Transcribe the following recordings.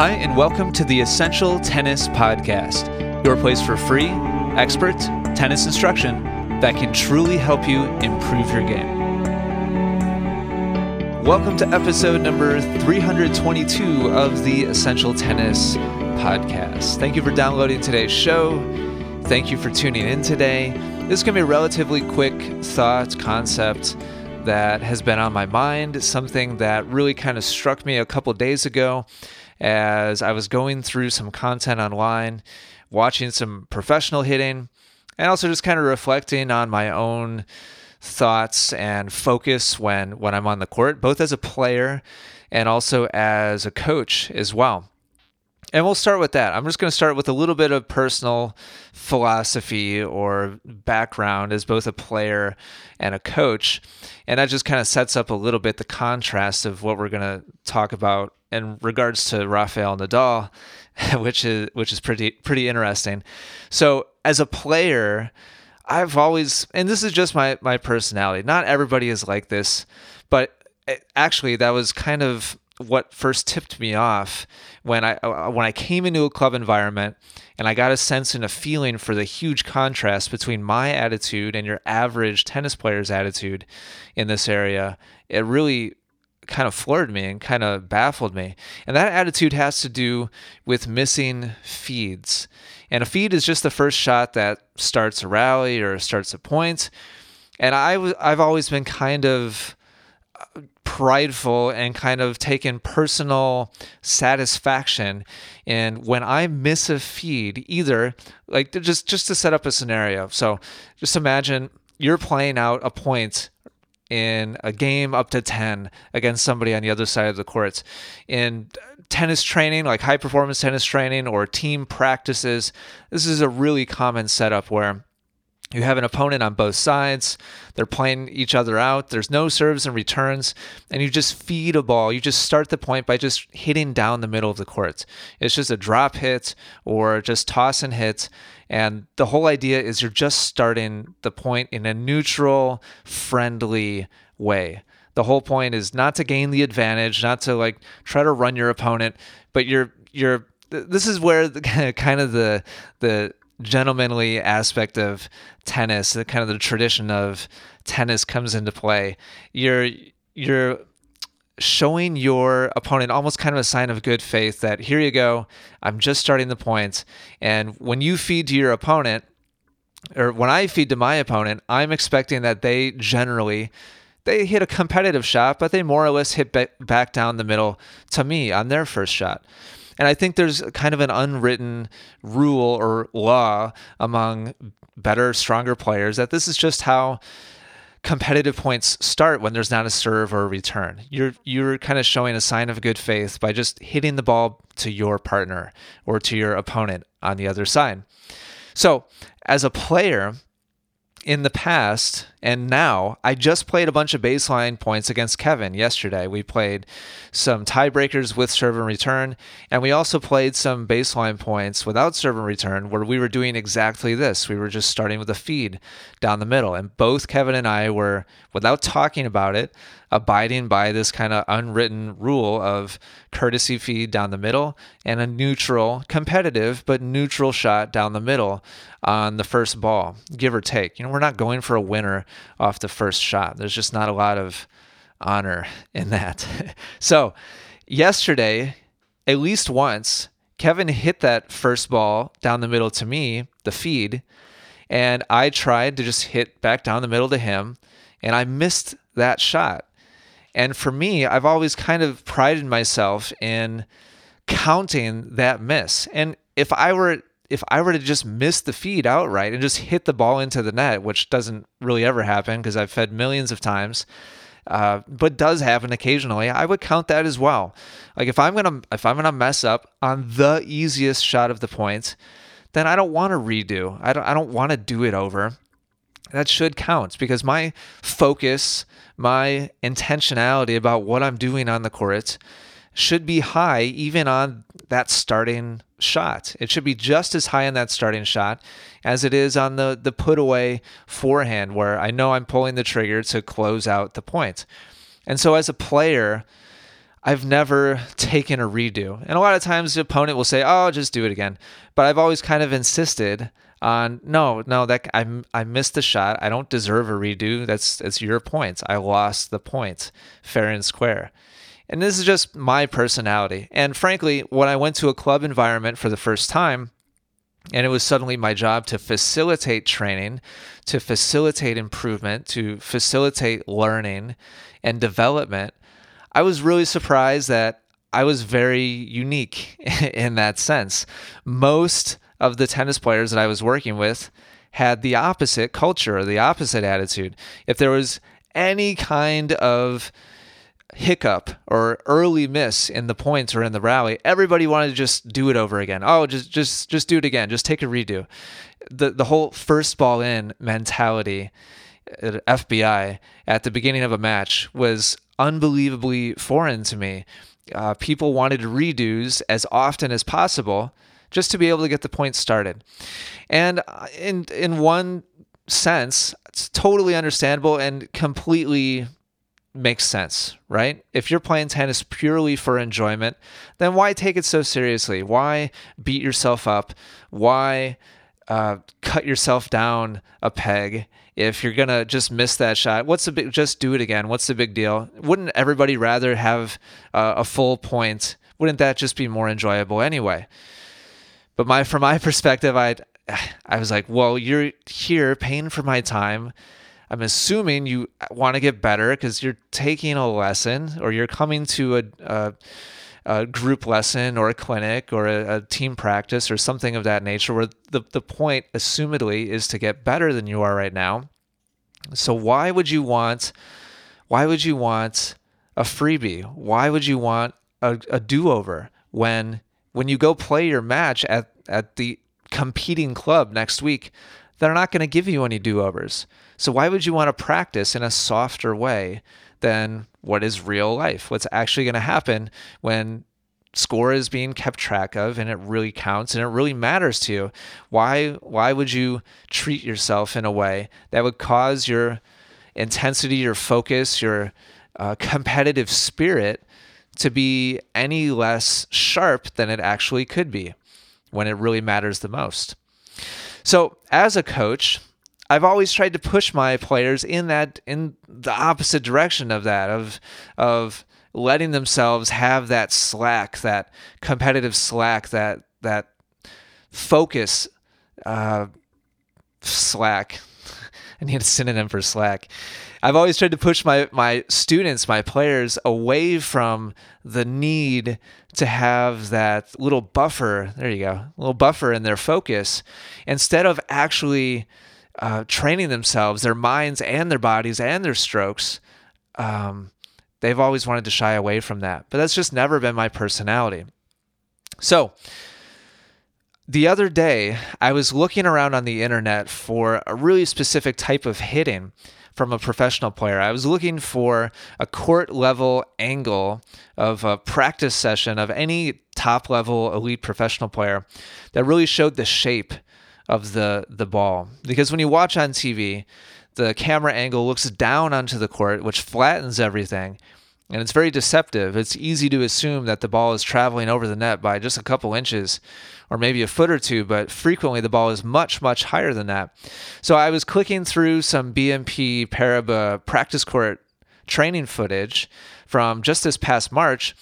Hi, and welcome to the Essential Tennis Podcast, your place for free, expert tennis instruction that can truly help you improve your game. Welcome to episode number 322 of the Essential Tennis Podcast. Thank you for downloading today's show. Thank you for tuning in today. This is going to be a relatively quick thought concept that has been on my mind, something that really kind of struck me a couple days ago as I was going through some content online, watching some professional hitting, and also just kind of reflecting on my own thoughts and focus when when I'm on the court, both as a player and also as a coach as well. And we'll start with that. I'm just going to start with a little bit of personal philosophy or background as both a player and a coach. And that just kind of sets up a little bit the contrast of what we're going to talk about in regards to Rafael Nadal, which is which is pretty pretty interesting. So, as a player, I've always and this is just my my personality. Not everybody is like this, but eh, actually that was kind of what first tipped me off when I uh, when I came into a club environment and I got a sense and a feeling for the huge contrast between my attitude and your average tennis player's attitude in this area. It really kind of floored me and kind of baffled me. And that attitude has to do with missing feeds. And a feed is just the first shot that starts a rally or starts a point. And I w- I've always been kind of uh, prideful and kind of taken personal satisfaction and when i miss a feed either like just just to set up a scenario so just imagine you're playing out a point in a game up to 10 against somebody on the other side of the courts. In tennis training like high performance tennis training or team practices this is a really common setup where you have an opponent on both sides. They're playing each other out. There's no serves and returns. And you just feed a ball. You just start the point by just hitting down the middle of the court. It's just a drop hit or just toss and hit. And the whole idea is you're just starting the point in a neutral, friendly way. The whole point is not to gain the advantage, not to like try to run your opponent, but you're you're this is where the, kind of the the gentlemanly aspect of tennis, the kind of the tradition of tennis comes into play. You're you're showing your opponent almost kind of a sign of good faith that here you go, I'm just starting the points. And when you feed to your opponent, or when I feed to my opponent, I'm expecting that they generally they hit a competitive shot, but they more or less hit back down the middle to me on their first shot. And I think there's kind of an unwritten rule or law among better, stronger players that this is just how competitive points start when there's not a serve or a return. You're you're kind of showing a sign of good faith by just hitting the ball to your partner or to your opponent on the other side. So, as a player, in the past and now, I just played a bunch of baseline points against Kevin yesterday. We played some tiebreakers with serve and return, and we also played some baseline points without serve and return where we were doing exactly this. We were just starting with a feed down the middle, and both Kevin and I were, without talking about it, abiding by this kind of unwritten rule of courtesy feed down the middle and a neutral, competitive, but neutral shot down the middle on the first ball, give or take. You know, we're not going for a winner off the first shot. There's just not a lot of honor in that. so, yesterday, at least once, Kevin hit that first ball down the middle to me, the feed, and I tried to just hit back down the middle to him, and I missed that shot. And for me, I've always kind of prided myself in counting that miss. And if I were if I were to just miss the feed outright and just hit the ball into the net, which doesn't really ever happen because I've fed millions of times, uh, but does happen occasionally, I would count that as well. Like if I'm gonna if I'm gonna mess up on the easiest shot of the point, then I don't want to redo. I don't I don't want to do it over. That should count because my focus, my intentionality about what I'm doing on the court should be high even on that starting shot. It should be just as high on that starting shot as it is on the the put away forehand where I know I'm pulling the trigger to close out the point. And so as a player, I've never taken a redo. And a lot of times the opponent will say, "Oh, just do it again." But I've always kind of insisted on no, no, that I I missed the shot. I don't deserve a redo. That's your point. I lost the point, fair and square. And this is just my personality. And frankly, when I went to a club environment for the first time, and it was suddenly my job to facilitate training, to facilitate improvement, to facilitate learning and development, I was really surprised that I was very unique in that sense. Most of the tennis players that I was working with had the opposite culture or the opposite attitude. If there was any kind of hiccup or early miss in the points or in the rally, everybody wanted to just do it over again. Oh, just just just do it again. Just take a redo. The the whole first ball in mentality at uh, FBI at the beginning of a match was unbelievably foreign to me. Uh, people wanted redos as often as possible just to be able to get the point started. And uh, in in one sense, it's totally understandable and completely makes sense, right? If you're playing tennis purely for enjoyment, then why take it so seriously? Why beat yourself up? Why uh, cut yourself down a peg if you're gonna just miss that shot? What's the big? Just do it again. What's the big deal? Wouldn't everybody rather have uh, a full point? Wouldn't that just be more enjoyable anyway? But my from my perspective, I I was like, well, you're here paying for my time. I'm assuming you want to get better because you're taking a lesson or you're coming to a, a, a group lesson or a clinic or a, a, team practice or something of that nature where the, the point, assumedly, is to get better than you are right now. So why would you want why would you want a freebie? Why would you want a, a do-over when when you go play your match at, at the competing club next week, they're not going to give you any do overs. So, why would you want to practice in a softer way than what is real life? What's actually going to happen when score is being kept track of and it really counts and it really matters to you? Why, why would you treat yourself in a way that would cause your intensity, your focus, your uh, competitive spirit to be any less sharp than it actually could be when it really matters the most. So, as a coach, I've always tried to push my players in that in the opposite direction of that of of letting themselves have that slack, that competitive slack, that that focus uh, slack. I need a synonym for slack. I've always tried to push my my students, my players, away from the need to have that little buffer. There you go, little buffer in their focus, instead of actually uh, training themselves, their minds and their bodies and their strokes. Um, they've always wanted to shy away from that, but that's just never been my personality. So the other day, I was looking around on the internet for a really specific type of hitting from a professional player. I was looking for a court level angle of a practice session of any top level elite professional player that really showed the shape of the the ball. Because when you watch on TV, the camera angle looks down onto the court, which flattens everything. And it's very deceptive. It's easy to assume that the ball is traveling over the net by just a couple inches or maybe a foot or two, but frequently the ball is much, much higher than that. So I was clicking through some BNP Paribas practice court training footage from just this past March,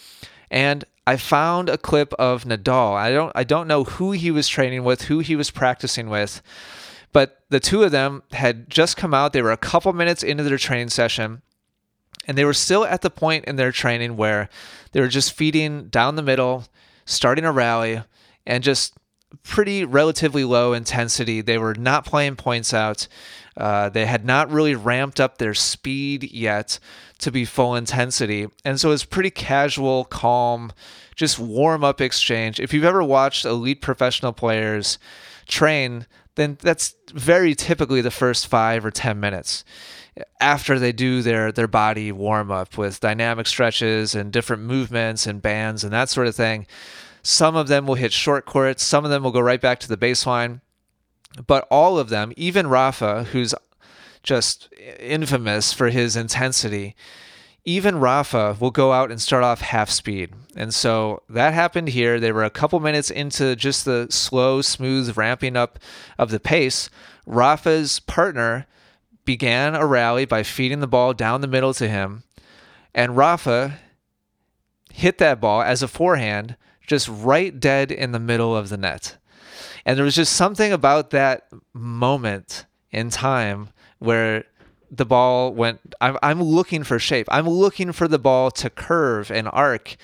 and I found a clip of Nadal. I don't I don't know who he was training with, who he was practicing with, but the two of them had just come out. They were a couple minutes into their training session, and they were still at the point in their training where they were just feeding down the middle, starting a rally, and just pretty relatively low intensity. They were not playing points out. Uh, they had not really ramped up their speed yet to be full intensity. And so it's pretty casual, calm, just warm up exchange. If you've ever watched elite professional players train, then that's very typically the first five or 10 minutes after they do their their body warm up with dynamic stretches and different movements and bands and that sort of thing some of them will hit short courts, some of them will go right back to the baseline. But all of them, even Rafa, who's just infamous for his intensity, even Rafa will go out and start off half speed. And so that happened here. They were a couple minutes into just the slow, smooth ramping up of the pace. Rafa's partner began a rally by feeding the ball down the middle to him. And Rafa hit that ball as a forehand just right dead in the middle of the net. And there was just something about that moment in time where the ball went I'm, I'm looking for shape. I'm looking for the ball to curve and arc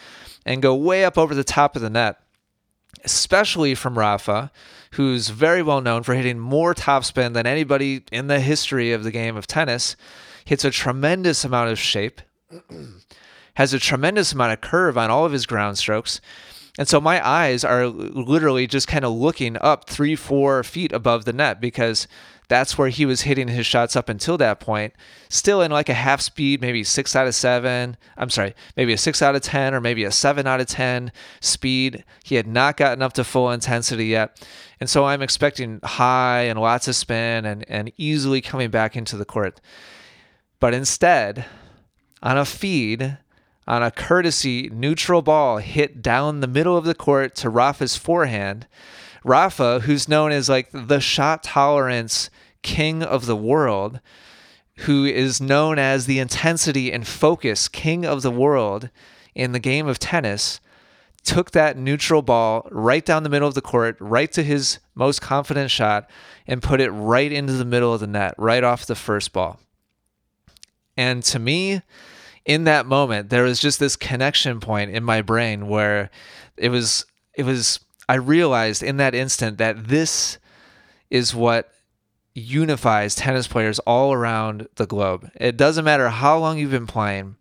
and go way up over the top of the net especially from rafa who's very well known for hitting more topspin than anybody in the history of the game of tennis. Hits a tremendous amount of shape has a tremendous amount of curve on all of his ground strokes and so my eyes are literally just kind of looking up three four feet above the net because that's where he was hitting his shots up until that point. Still in like a half speed, maybe six out of seven. I'm sorry, maybe a six out of 10 or maybe a seven out of 10 speed. He had not gotten up to full intensity yet. And so I'm expecting high and lots of spin and, and easily coming back into the court. But instead, on a feed, on a courtesy neutral ball hit down the middle of the court to Rafa's forehand, Rafa, who's known as like the shot tolerance king of the world, who is known as the intensity and focus king of the world in the game of tennis, took that neutral ball right down the middle of the court, right to his most confident shot, and put it right into the middle of the net, right off the first ball. And to me, in that moment, there was just this connection point in my brain where it was it was I realized in that instant that this is what unifies tennis players all around the globe. It doesn't matter how long you've been playing,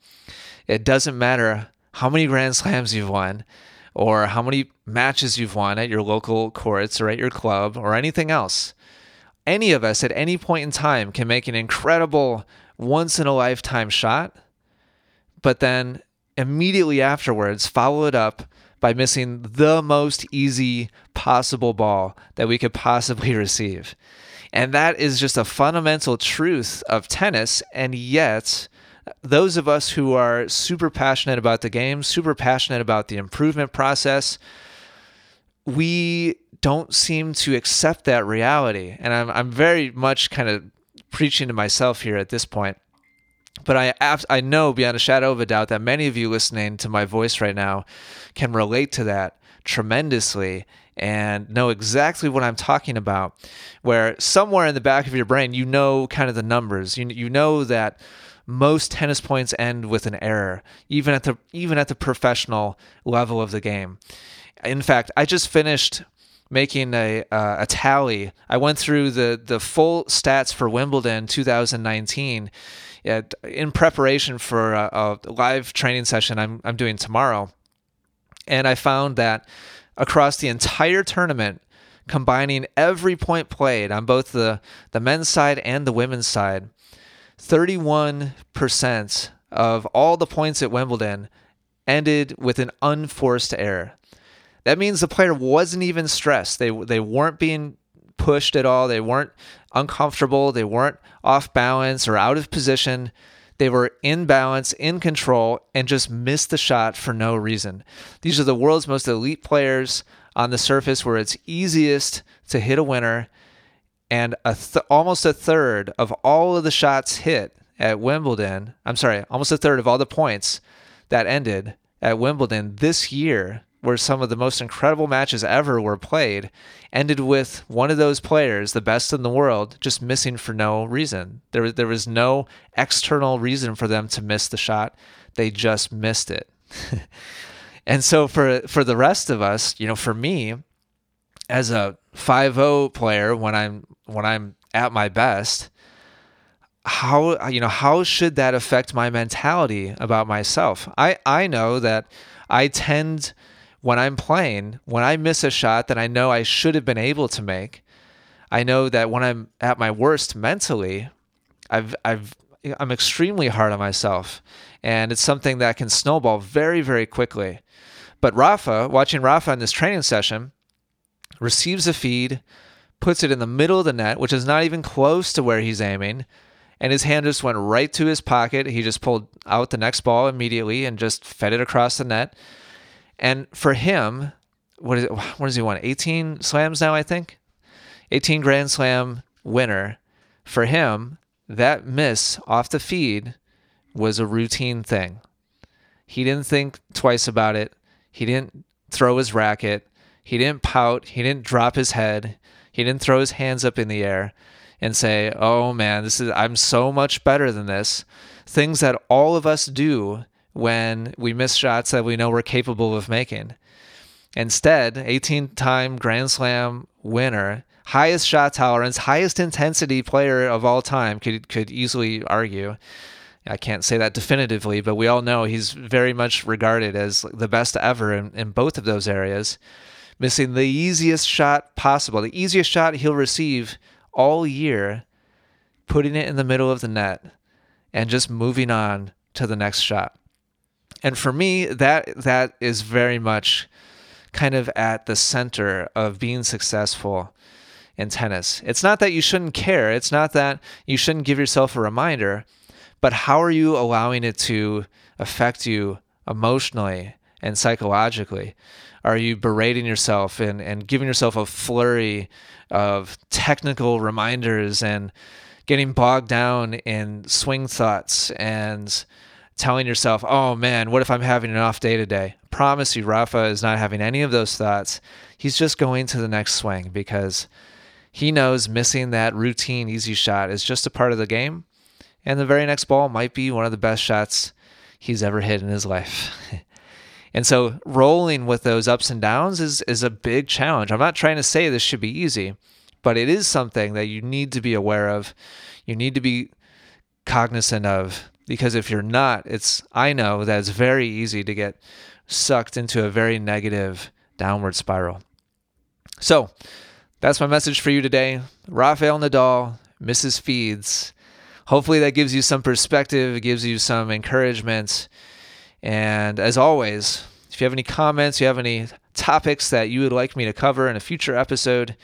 it doesn't matter how many Grand Slams you've won, or how many matches you've won at your local courts or at your club or anything else. Any of us at any point in time can make an incredible once in a lifetime shot, but then immediately afterwards follow it up by missing the most easy possible ball that we could possibly receive. And that is just a fundamental truth of tennis. And yet, those of us who are super passionate about the game, super passionate about the improvement process, we don't seem to accept that reality. And I'm, I'm very much kind of preaching to myself here at this point. But I I know beyond a shadow of a doubt that many of you listening to my voice right now can relate to that tremendously and know exactly what I'm talking about. Where somewhere in the back of your brain, you know kind of the numbers. You you know that most tennis points end with an error, even at the even at the professional level of the game. In fact, I just finished making a uh, a tally. I went through the the full stats for Wimbledon 2019 in preparation for a, a live training session I'm, I'm doing tomorrow. And I found that across the entire tournament, combining every point played on both the, the men's side and the women's side, 31% of all the points at Wimbledon ended with an unforced error. That means the player wasn't even stressed. They they weren't being pushed at all. They weren't uncomfortable. They weren't off balance or out of position. They were in balance, in control, and just missed the shot for no reason. These are the world's most elite players on the surface where it's easiest to hit a winner. And a th- almost a third of all of the shots hit at Wimbledon, I'm sorry, almost a third of all the points that ended at Wimbledon this year where some of the most incredible matches ever were played, ended with one of those players, the best in the world, just missing for no reason. There, there was no external reason for them to miss the shot. They just missed it. and so for for the rest of us, you know, for me, as a 5-0 player, when I'm when I'm at my best, how you know how should that affect my mentality about myself? I I know that I tend when I'm playing, when I miss a shot that I know I should have been able to make, I know that when I'm at my worst mentally, I've I've I'm extremely hard on myself, and it's something that can snowball very very quickly. But Rafa, watching Rafa in this training session, receives a feed, puts it in the middle of the net, which is not even close to where he's aiming, and his hand just went right to his pocket. He just pulled out the next ball immediately and just fed it across the net. And for him, what is it, what does he want? 18 slams now, I think. 18 Grand Slam winner. For him, that miss off the feed was a routine thing. He didn't think twice about it. He didn't throw his racket. He didn't pout. He didn't drop his head. He didn't throw his hands up in the air and say, "Oh man, this is I'm so much better than this." Things that all of us do when we miss shots that we know we're capable of making. Instead, 18-time Grand Slam winner, highest shot tolerance, highest intensity player of all time, could could easily argue. I can't say that definitively, but we all know he's very much regarded as the best ever in, in both of those areas. Missing the easiest shot possible, the easiest shot he'll receive all year, putting it in the middle of the net and just moving on to the next shot. And for me, that that is very much kind of at the center of being successful in tennis. It's not that you shouldn't care, it's not that you shouldn't give yourself a reminder, but how are you allowing it to affect you emotionally and psychologically? Are you berating yourself and, and giving yourself a flurry of technical reminders and getting bogged down in swing thoughts and telling yourself, oh man, what if I'm having an off day today? Promise you, Rafa is not having any of those thoughts. He's just going to the next swing because he knows missing that routine easy shot is just a part of the game. And the very next ball might be one of the best shots he's ever hit in his life. and so rolling with those ups and downs is, is a big challenge. I'm not trying to say this should be easy, but it is something that you need to be aware of. You need to be cognizant of because if you're not, it's I know that it's very easy to get sucked into a very negative downward spiral. So, that's my message for you today. Rafael Nadal misses feeds hopefully that gives you some perspective, gives you some encouragement. And as always, if you have any comments, you have any topics that you would like me to cover in a future episode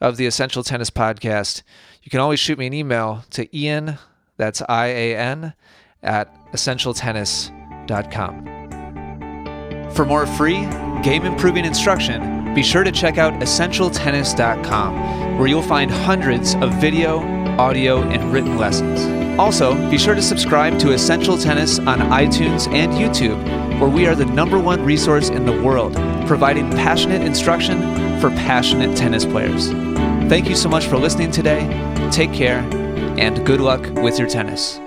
of the Essential Tennis Podcast, you can always shoot me an email to Ian, that's I A N, at essentialtennis.com. For more free game improving instruction, be sure to check out essentialtennis.com, where you'll find hundreds of video audio, and written lessons. Also, be sure to subscribe to Essential Tennis on iTunes and YouTube, where we are the number one resource in the world, providing passionate instruction for passionate tennis players. Thank you so much for listening today. Take care, and good luck with your tennis.